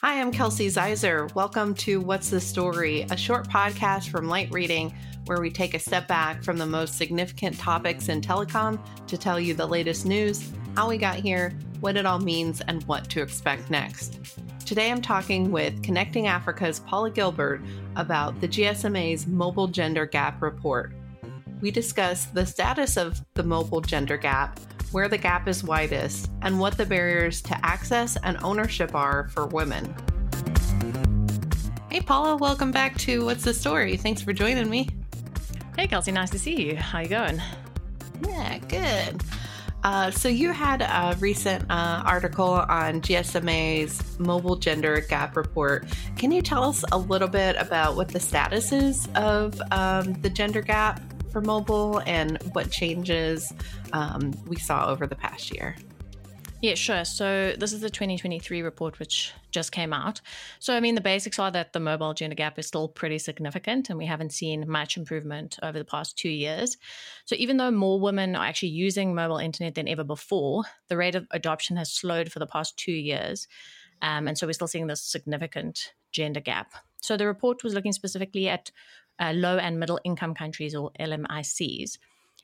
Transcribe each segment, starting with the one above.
Hi, I'm Kelsey Ziser. Welcome to What's the Story, a short podcast from Light Reading where we take a step back from the most significant topics in telecom to tell you the latest news, how we got here, what it all means, and what to expect next. Today I'm talking with Connecting Africa's Paula Gilbert about the GSMA's Mobile Gender Gap Report. We discuss the status of the mobile gender gap where the gap is widest, and what the barriers to access and ownership are for women. Hey, Paula, welcome back to What's the Story? Thanks for joining me. Hey, Kelsey, nice to see you. How you going? Yeah, good. Uh, so you had a recent uh, article on GSMA's mobile gender gap report. Can you tell us a little bit about what the status is of um, the gender gap for mobile and what changes um, we saw over the past year. Yeah, sure. So this is the 2023 report, which just came out. So, I mean, the basics are that the mobile gender gap is still pretty significant, and we haven't seen much improvement over the past two years. So, even though more women are actually using mobile internet than ever before, the rate of adoption has slowed for the past two years. Um, and so, we're still seeing this significant gender gap. So, the report was looking specifically at uh, low and middle income countries or LMICs.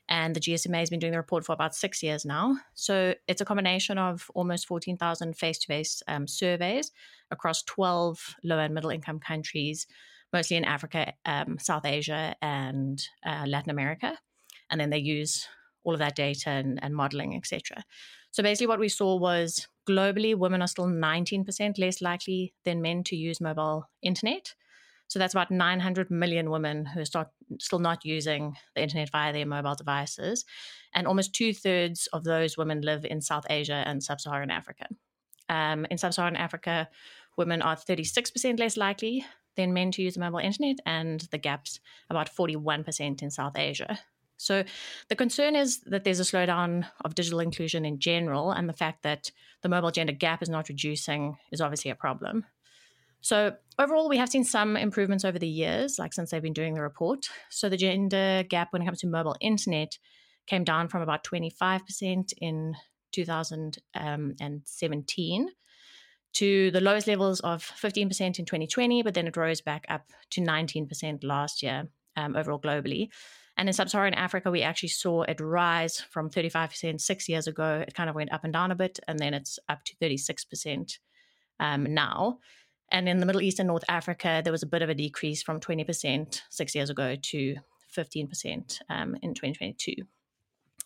And the GSMA has been doing the report for about six years now. So it's a combination of almost 14,000 face to face surveys across 12 low and middle income countries, mostly in Africa, um, South Asia, and uh, Latin America. And then they use all of that data and, and modeling, etc. So basically, what we saw was globally, women are still 19% less likely than men to use mobile internet. So that's about 900 million women who are start, still not using the internet via their mobile devices. And almost two thirds of those women live in South Asia and sub Saharan Africa. Um, in sub Saharan Africa, women are 36% less likely than men to use the mobile internet, and the gap's about 41% in South Asia. So the concern is that there's a slowdown of digital inclusion in general, and the fact that the mobile gender gap is not reducing is obviously a problem. So overall, we have seen some improvements over the years, like since they've been doing the report. So the gender gap when it comes to mobile internet came down from about 25% in 2017 to the lowest levels of 15% in 2020, but then it rose back up to 19% last year um, overall globally. And in sub Saharan Africa, we actually saw it rise from 35% six years ago. It kind of went up and down a bit, and then it's up to 36% um, now. And in the Middle East and North Africa, there was a bit of a decrease from 20% six years ago to 15% um, in 2022.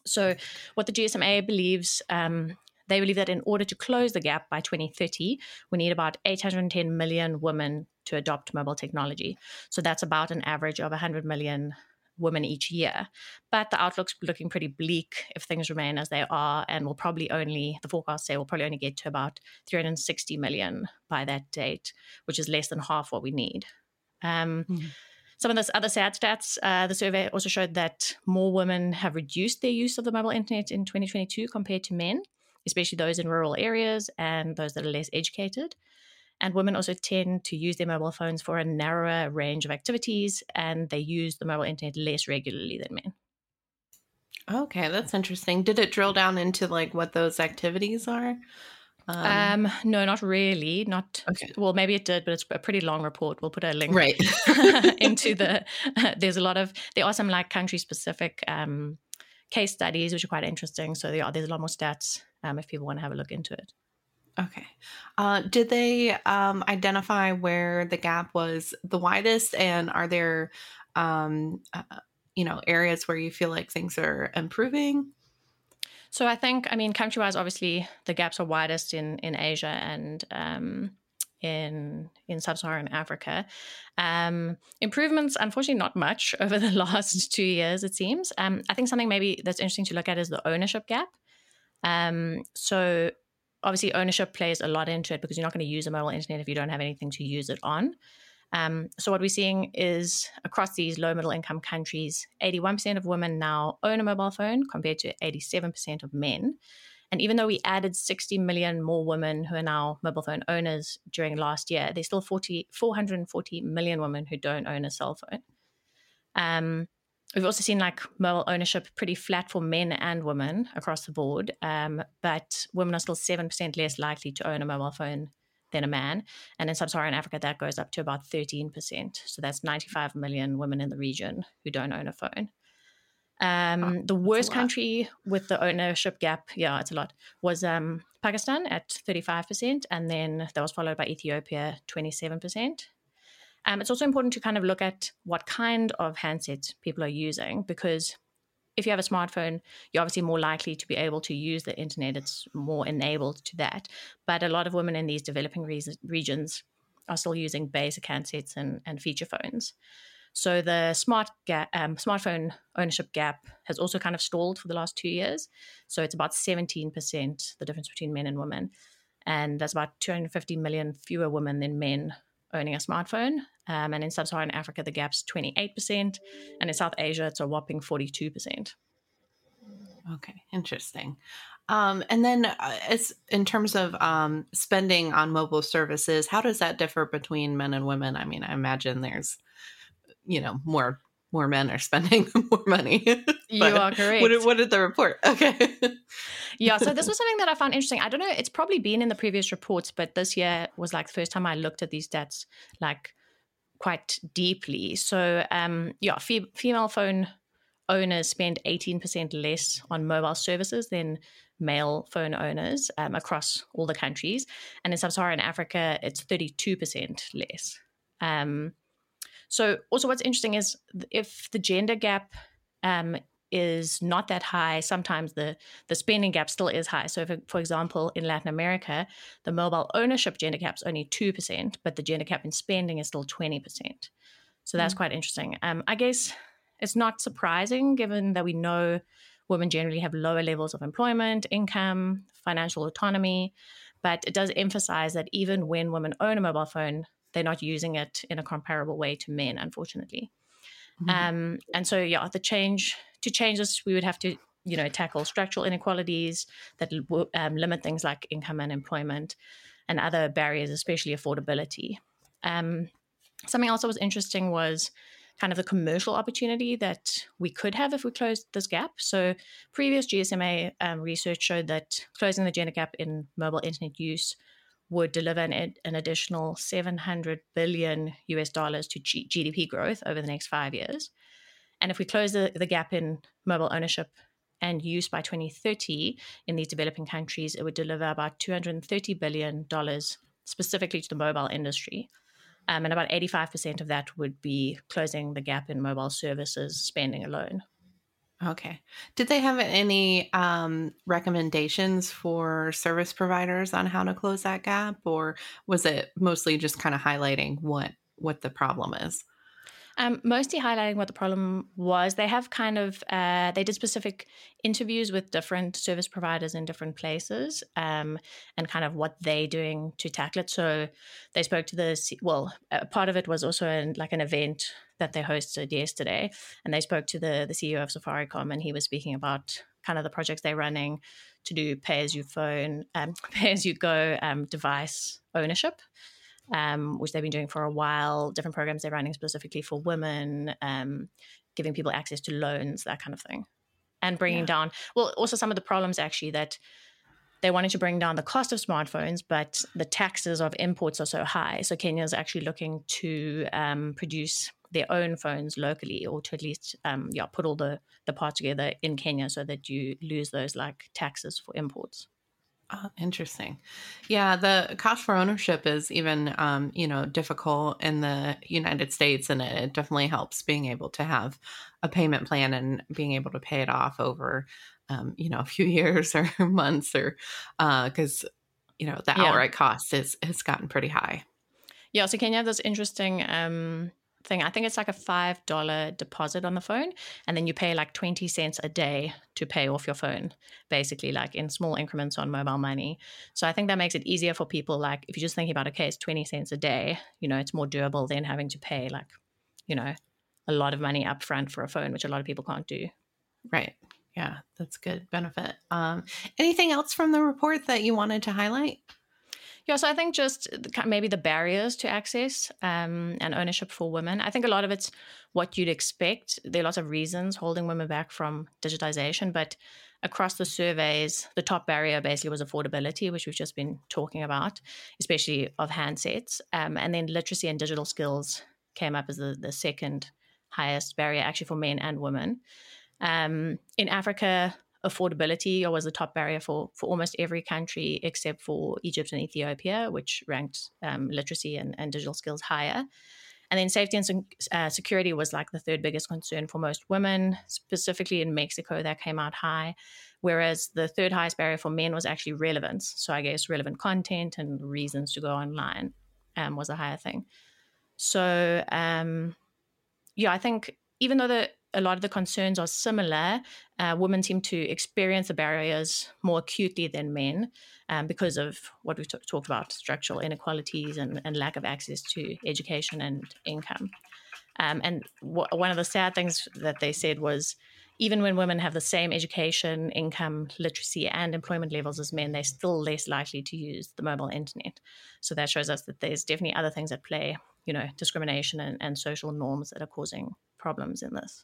So, what the GSMA believes, um, they believe that in order to close the gap by 2030, we need about 810 million women to adopt mobile technology. So, that's about an average of 100 million women each year. But the outlook's looking pretty bleak if things remain as they are, and will probably only, the forecasts say, will probably only get to about 360 million by that date, which is less than half what we need. Um, mm-hmm. Some of the other sad stats, uh, the survey also showed that more women have reduced their use of the mobile internet in 2022 compared to men, especially those in rural areas and those that are less educated. And women also tend to use their mobile phones for a narrower range of activities and they use the mobile internet less regularly than men. Okay, that's interesting. Did it drill down into like what those activities are? Um, um no, not really. Not okay. well, maybe it did, but it's a pretty long report. We'll put a link right into the. Uh, there's a lot of there are some like country specific um, case studies which are quite interesting. So there are, there's a lot more stats um, if people want to have a look into it. Okay. Uh, did they um, identify where the gap was the widest, and are there, um, uh, you know, areas where you feel like things are improving? So I think, I mean, country-wise, obviously the gaps are widest in in Asia and um, in in sub-Saharan Africa. Um, improvements, unfortunately, not much over the last two years. It seems. Um, I think something maybe that's interesting to look at is the ownership gap. Um, so obviously ownership plays a lot into it because you're not going to use a mobile internet if you don't have anything to use it on. Um, so what we're seeing is across these low middle income countries, 81% of women now own a mobile phone compared to 87% of men. And even though we added 60 million more women who are now mobile phone owners during last year, there's still 40, 440 million women who don't own a cell phone. Um, We've also seen like mobile ownership pretty flat for men and women across the board, um, but women are still 7% less likely to own a mobile phone than a man. And in sub Saharan Africa, that goes up to about 13%. So that's 95 million women in the region who don't own a phone. Um, oh, the worst country with the ownership gap, yeah, it's a lot, was um, Pakistan at 35%. And then that was followed by Ethiopia, 27%. Um, it's also important to kind of look at what kind of handsets people are using because if you have a smartphone, you're obviously more likely to be able to use the internet. It's more enabled to that. But a lot of women in these developing re- regions are still using basic handsets and, and feature phones. So the smart ga- um, smartphone ownership gap has also kind of stalled for the last two years. So it's about 17%, the difference between men and women. And there's about 250 million fewer women than men owning a smartphone. Um, and in sub Saharan Africa, the gap's 28%. And in South Asia, it's a whopping 42%. Okay, interesting. Um, and then, uh, as in terms of um, spending on mobile services, how does that differ between men and women? I mean, I imagine there's, you know, more more men are spending more money. you are correct. What, what, did the report? Okay. yeah, so this was something that I found interesting. I don't know, it's probably been in the previous reports, but this year was like the first time I looked at these stats like quite deeply. So, um, yeah, fe- female phone owners spend 18% less on mobile services than male phone owners um, across all the countries. And in sub Saharan Africa, it's 32% less. Um, so, also, what's interesting is if the gender gap um, is not that high, sometimes the the spending gap still is high. So, if, for example, in Latin America, the mobile ownership gender gap is only two percent, but the gender gap in spending is still twenty percent. So that's mm quite interesting. Um, I guess it's not surprising given that we know women generally have lower levels of employment, income, financial autonomy. But it does emphasize that even when women own a mobile phone, they're not using it in a comparable way to men, unfortunately. Mm-hmm. Um, and so, yeah, the change to change this, we would have to, you know, tackle structural inequalities that um, limit things like income and employment and other barriers, especially affordability. Um, something else that was interesting was kind of the commercial opportunity that we could have if we closed this gap. So, previous GSMA um, research showed that closing the gender gap in mobile internet use would deliver an, an additional 700 billion US dollars to G- GDP growth over the next five years. And if we close the, the gap in mobile ownership and use by 2030 in these developing countries, it would deliver about $230 billion specifically to the mobile industry. Um, and about 85% of that would be closing the gap in mobile services spending alone. Okay. Did they have any um, recommendations for service providers on how to close that gap, or was it mostly just kind of highlighting what what the problem is? Um, mostly highlighting what the problem was. They have kind of uh, they did specific interviews with different service providers in different places, um, and kind of what they're doing to tackle it. So they spoke to the well, part of it was also in, like an event that they hosted yesterday, and they spoke to the the CEO of Safaricom, and he was speaking about kind of the projects they're running to do pay as you phone, um, pay as you go um, device ownership. Um, which they've been doing for a while, different programs they're running specifically for women, um, giving people access to loans, that kind of thing, and bringing yeah. down, well, also some of the problems actually that they wanted to bring down the cost of smartphones, but the taxes of imports are so high. So Kenya is actually looking to um, produce their own phones locally, or to at least um, yeah put all the the parts together in Kenya so that you lose those like taxes for imports. Oh, interesting. Yeah, the cost for ownership is even, um, you know, difficult in the United States, and it definitely helps being able to have a payment plan and being able to pay it off over, um, you know, a few years or months, or because uh, you know the outright yeah. cost is has gotten pretty high. Yeah, so Kenya have this interesting um, thing. I think it's like a $5 deposit on the phone. And then you pay like 20 cents a day to pay off your phone, basically, like in small increments on mobile money. So I think that makes it easier for people. Like if you're just thinking about, okay, it's 20 cents a day, you know, it's more doable than having to pay like, you know, a lot of money upfront for a phone, which a lot of people can't do. Right. Yeah, that's good benefit. Um, anything else from the report that you wanted to highlight? Yeah, so I think just maybe the barriers to access um, and ownership for women. I think a lot of it's what you'd expect. There are lots of reasons holding women back from digitization, but across the surveys, the top barrier basically was affordability, which we've just been talking about, especially of handsets. Um, and then literacy and digital skills came up as the, the second highest barrier, actually, for men and women. Um, in Africa, affordability was the top barrier for, for almost every country except for Egypt and Ethiopia, which ranked um, literacy and, and digital skills higher. And then safety and uh, security was like the third biggest concern for most women, specifically in Mexico, that came out high. Whereas the third highest barrier for men was actually relevance. So I guess relevant content and reasons to go online um, was a higher thing. So um, yeah, I think even though the a lot of the concerns are similar. Uh, women seem to experience the barriers more acutely than men um, because of what we've t- talked about structural inequalities and, and, lack of access to education and income. Um, and w- one of the sad things that they said was even when women have the same education, income, literacy, and employment levels as men, they're still less likely to use the mobile internet. So that shows us that there's definitely other things at play, you know, discrimination and, and social norms that are causing problems in this.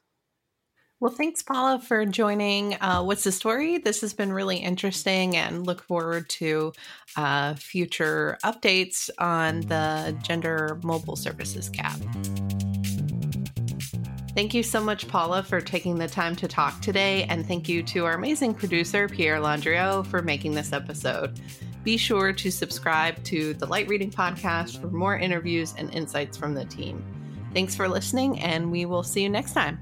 Well, thanks, Paula, for joining uh, What's the Story? This has been really interesting and look forward to uh, future updates on the Gender Mobile Services Gap. Thank you so much, Paula, for taking the time to talk today. And thank you to our amazing producer, Pierre Landriot, for making this episode. Be sure to subscribe to the Light Reading Podcast for more interviews and insights from the team. Thanks for listening, and we will see you next time.